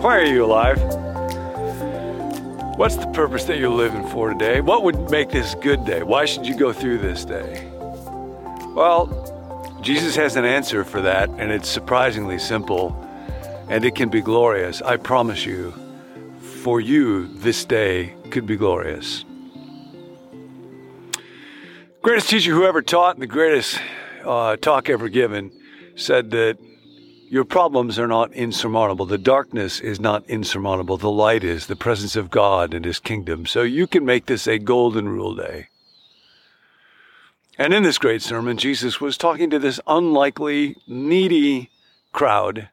Why are you alive? What's the purpose that you're living for today? What would make this good day? Why should you go through this day? Well, Jesus has an answer for that, and it's surprisingly simple, and it can be glorious. I promise you, for you, this day could be glorious. Greatest teacher who ever taught, and the greatest uh, talk ever given, said that your problems are not insurmountable. The darkness is not insurmountable. The light is the presence of God and His kingdom. So you can make this a golden rule day. And in this great sermon, Jesus was talking to this unlikely, needy crowd,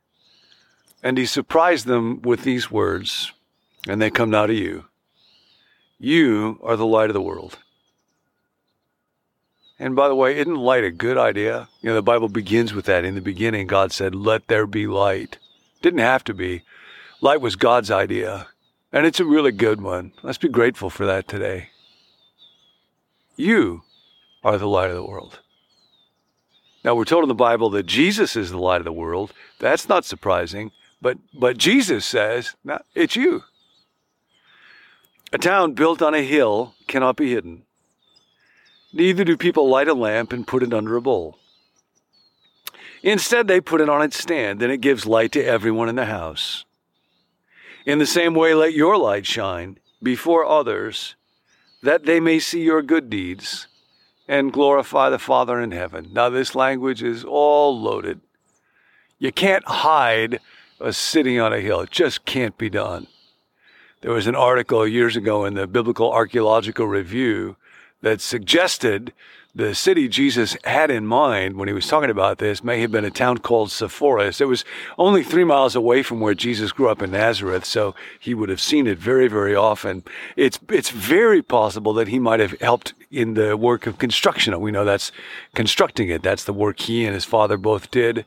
and He surprised them with these words, and they come now to you. You are the light of the world. And by the way, isn't light a good idea? You know, the Bible begins with that. In the beginning, God said, Let there be light. Didn't have to be. Light was God's idea. And it's a really good one. Let's be grateful for that today. You are the light of the world. Now, we're told in the Bible that Jesus is the light of the world. That's not surprising. But, but Jesus says, no, it's you. A town built on a hill cannot be hidden. Neither do people light a lamp and put it under a bowl. Instead, they put it on its stand, and it gives light to everyone in the house. In the same way, let your light shine before others, that they may see your good deeds and glorify the Father in heaven. Now, this language is all loaded. You can't hide a city on a hill, it just can't be done. There was an article years ago in the Biblical Archaeological Review that suggested the city Jesus had in mind when he was talking about this may have been a town called Sepphoris. It was only three miles away from where Jesus grew up in Nazareth, so he would have seen it very, very often. It's it's very possible that he might have helped in the work of construction. We know that's constructing it. That's the work he and his father both did.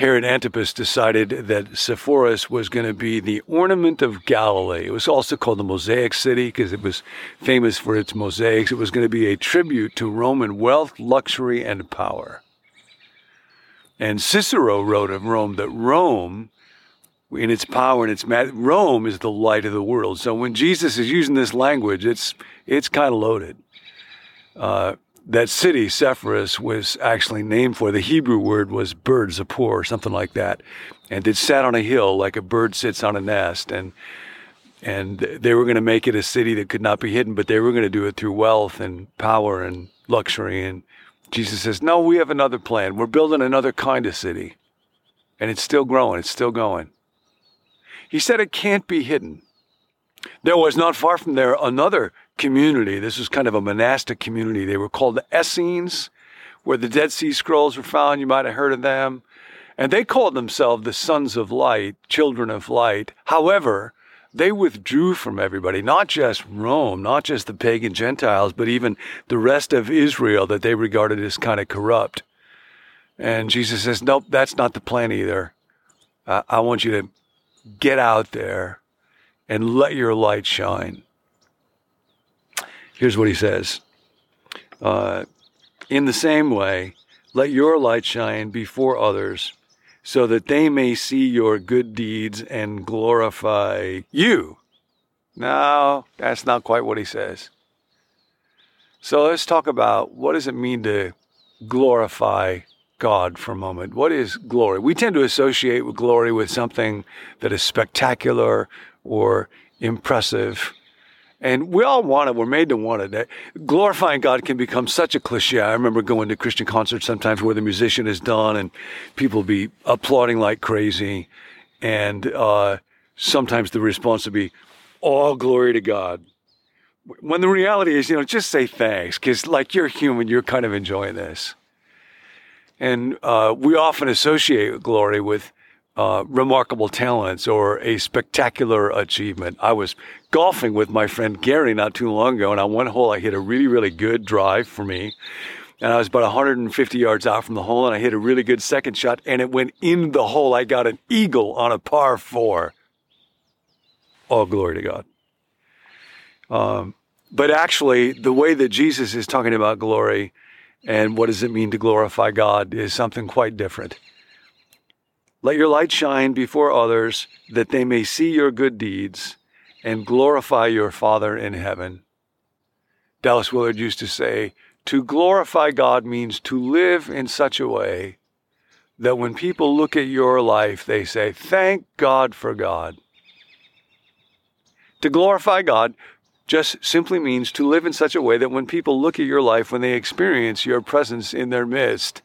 Herod Antipas decided that Sepphoris was going to be the ornament of Galilee. It was also called the Mosaic City because it was famous for its mosaics. It was going to be a tribute to Roman wealth, luxury, and power. And Cicero wrote of Rome that Rome, in its power and its Rome is the light of the world. So when Jesus is using this language, it's it's kind of loaded. Uh, that city, Sepphoris, was actually named for. The Hebrew word was bird, Zippor, or something like that. And it sat on a hill like a bird sits on a nest. And and they were going to make it a city that could not be hidden, but they were going to do it through wealth and power and luxury. And Jesus says, No, we have another plan. We're building another kind of city. And it's still growing, it's still going. He said it can't be hidden. There was not far from there another community. This was kind of a monastic community. They were called the Essenes, where the Dead Sea Scrolls were found. You might have heard of them. And they called themselves the sons of light, children of light. However, they withdrew from everybody, not just Rome, not just the pagan Gentiles, but even the rest of Israel that they regarded as kind of corrupt. And Jesus says, Nope, that's not the plan either. I, I want you to get out there and let your light shine. Here's what he says uh, In the same way, let your light shine before others, so that they may see your good deeds and glorify you. No, that's not quite what he says. So let's talk about what does it mean to glorify God for a moment. What is glory? We tend to associate with glory with something that is spectacular or impressive. And we all want it. We're made to want it. Glorifying God can become such a cliche. I remember going to Christian concerts sometimes where the musician is done and people be applauding like crazy. And uh, sometimes the response would be, all glory to God. When the reality is, you know, just say thanks because, like, you're human, you're kind of enjoying this. And uh, we often associate glory with uh, remarkable talents or a spectacular achievement. I was golfing with my friend Gary not too long ago, and on one hole I hit a really, really good drive for me. And I was about 150 yards out from the hole, and I hit a really good second shot, and it went in the hole. I got an eagle on a par four. All glory to God. Um, but actually, the way that Jesus is talking about glory and what does it mean to glorify God is something quite different. Let your light shine before others that they may see your good deeds and glorify your Father in heaven. Dallas Willard used to say, to glorify God means to live in such a way that when people look at your life, they say, Thank God for God. To glorify God just simply means to live in such a way that when people look at your life, when they experience your presence in their midst,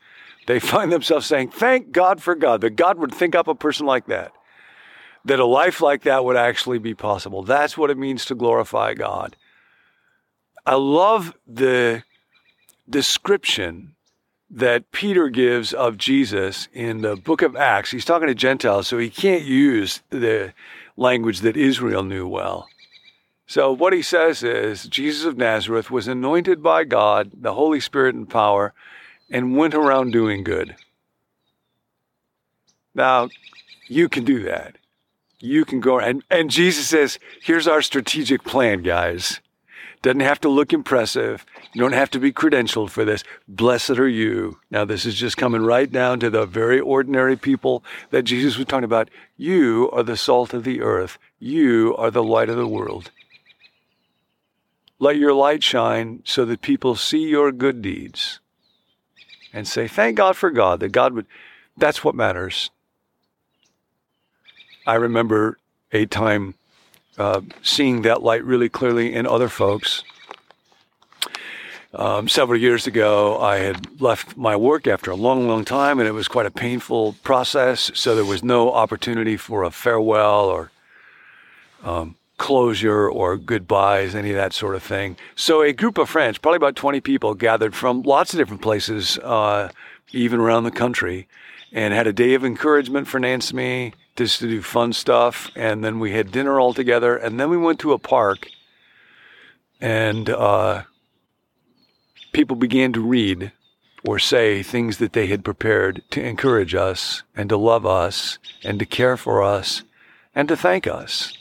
they find themselves saying, Thank God for God, that God would think up a person like that, that a life like that would actually be possible. That's what it means to glorify God. I love the description that Peter gives of Jesus in the book of Acts. He's talking to Gentiles, so he can't use the language that Israel knew well. So, what he says is Jesus of Nazareth was anointed by God, the Holy Spirit and power, and went around doing good. Now, you can do that. You can go and and Jesus says, "Here's our strategic plan, guys. Doesn't have to look impressive. You don't have to be credentialed for this. Blessed are you." Now, this is just coming right down to the very ordinary people that Jesus was talking about. You are the salt of the earth. You are the light of the world. Let your light shine so that people see your good deeds and say, Thank God for God, that God would, that's what matters. I remember a time uh, seeing that light really clearly in other folks. Um, several years ago, I had left my work after a long, long time, and it was quite a painful process. So there was no opportunity for a farewell or um, closure or goodbyes, any of that sort of thing. So a group of friends, probably about 20 people, gathered from lots of different places, uh, even around the country, and had a day of encouragement for Nance and me just to do fun stuff. And then we had dinner all together, and then we went to a park, and uh, people began to read or say things that they had prepared to encourage us and to love us and to care for us and to thank us.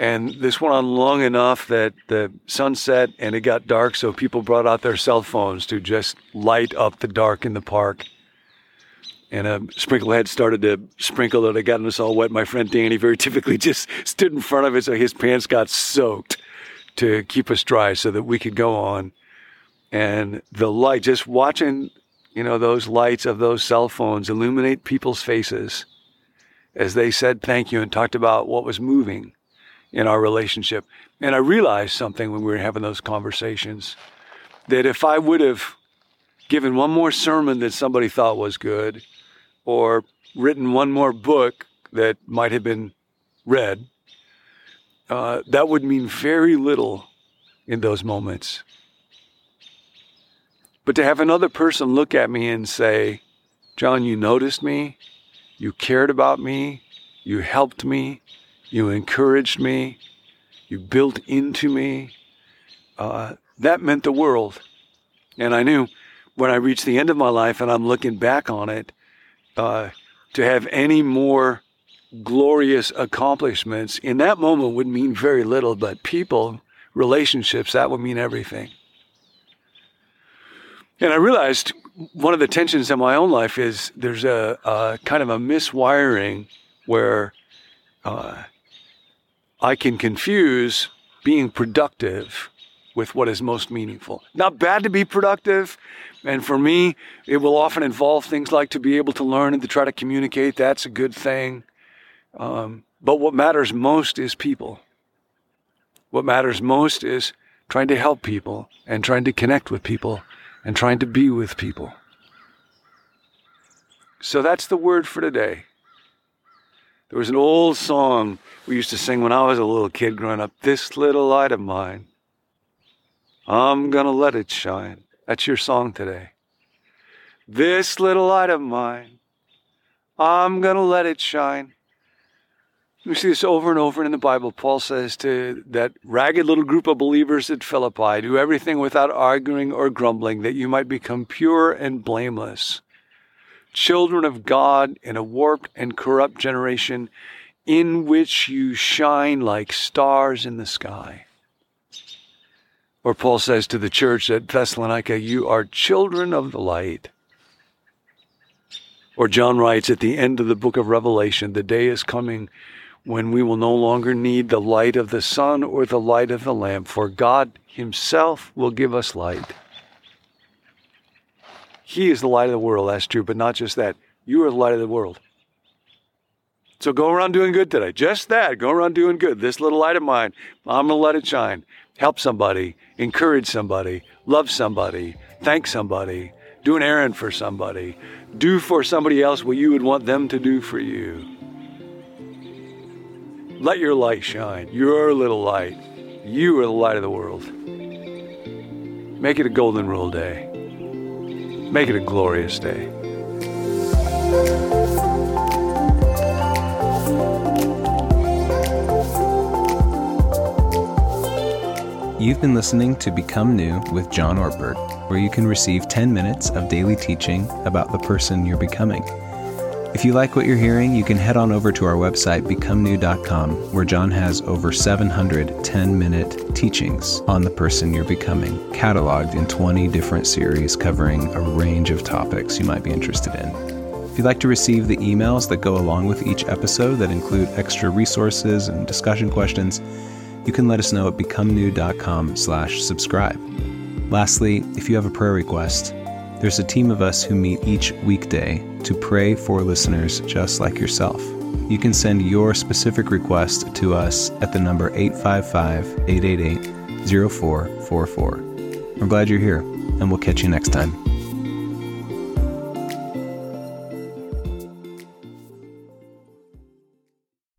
And this went on long enough that the sun set and it got dark, so people brought out their cell phones to just light up the dark in the park. And a sprinkler head started to sprinkle it. It got us all wet. My friend Danny very typically just stood in front of it so his pants got soaked to keep us dry so that we could go on. And the light, just watching, you know, those lights of those cell phones illuminate people's faces as they said thank you and talked about what was moving in our relationship. And I realized something when we were having those conversations that if I would have given one more sermon that somebody thought was good, or written one more book that might have been read, uh, that would mean very little in those moments. But to have another person look at me and say, John, you noticed me, you cared about me, you helped me, you encouraged me. You built into me. Uh, that meant the world. And I knew when I reached the end of my life and I'm looking back on it, uh, to have any more glorious accomplishments in that moment would mean very little, but people, relationships, that would mean everything. And I realized one of the tensions in my own life is there's a, a kind of a miswiring where uh, I can confuse being productive with what is most meaningful. Not bad to be productive. And for me, it will often involve things like to be able to learn and to try to communicate. That's a good thing. Um, but what matters most is people. What matters most is trying to help people and trying to connect with people and trying to be with people. So that's the word for today. There was an old song we used to sing when I was a little kid growing up. This little light of mine, I'm gonna let it shine. That's your song today. This little light of mine, I'm gonna let it shine. We see this over and over in the Bible. Paul says to that ragged little group of believers at Philippi, do everything without arguing or grumbling, that you might become pure and blameless children of God in a warped and corrupt generation in which you shine like stars in the sky. Or Paul says to the church at Thessalonica, You are children of the light. Or John writes at the end of the book of Revelation, The day is coming when we will no longer need the light of the sun or the light of the lamp, for God Himself will give us light. He is the light of the world, that's true, but not just that. You are the light of the world. So go around doing good today. Just that. Go around doing good. This little light of mine, I'm going to let it shine. Help somebody, encourage somebody, love somebody, thank somebody, do an errand for somebody, do for somebody else what you would want them to do for you. Let your light shine. Your little light. You are the light of the world. Make it a golden rule day. Make it a glorious day. You've been listening to Become New with John Ortberg, where you can receive 10 minutes of daily teaching about the person you're becoming. If you like what you're hearing, you can head on over to our website, becomenew.com, where John has over 700 10 minute teachings on the person you're becoming, cataloged in 20 different series covering a range of topics you might be interested in. If you'd like to receive the emails that go along with each episode that include extra resources and discussion questions, you can let us know at becomenew.com slash subscribe. Lastly, if you have a prayer request, there's a team of us who meet each weekday to pray for listeners just like yourself. You can send your specific request to us at the number 855 888 0444. We're glad you're here, and we'll catch you next time.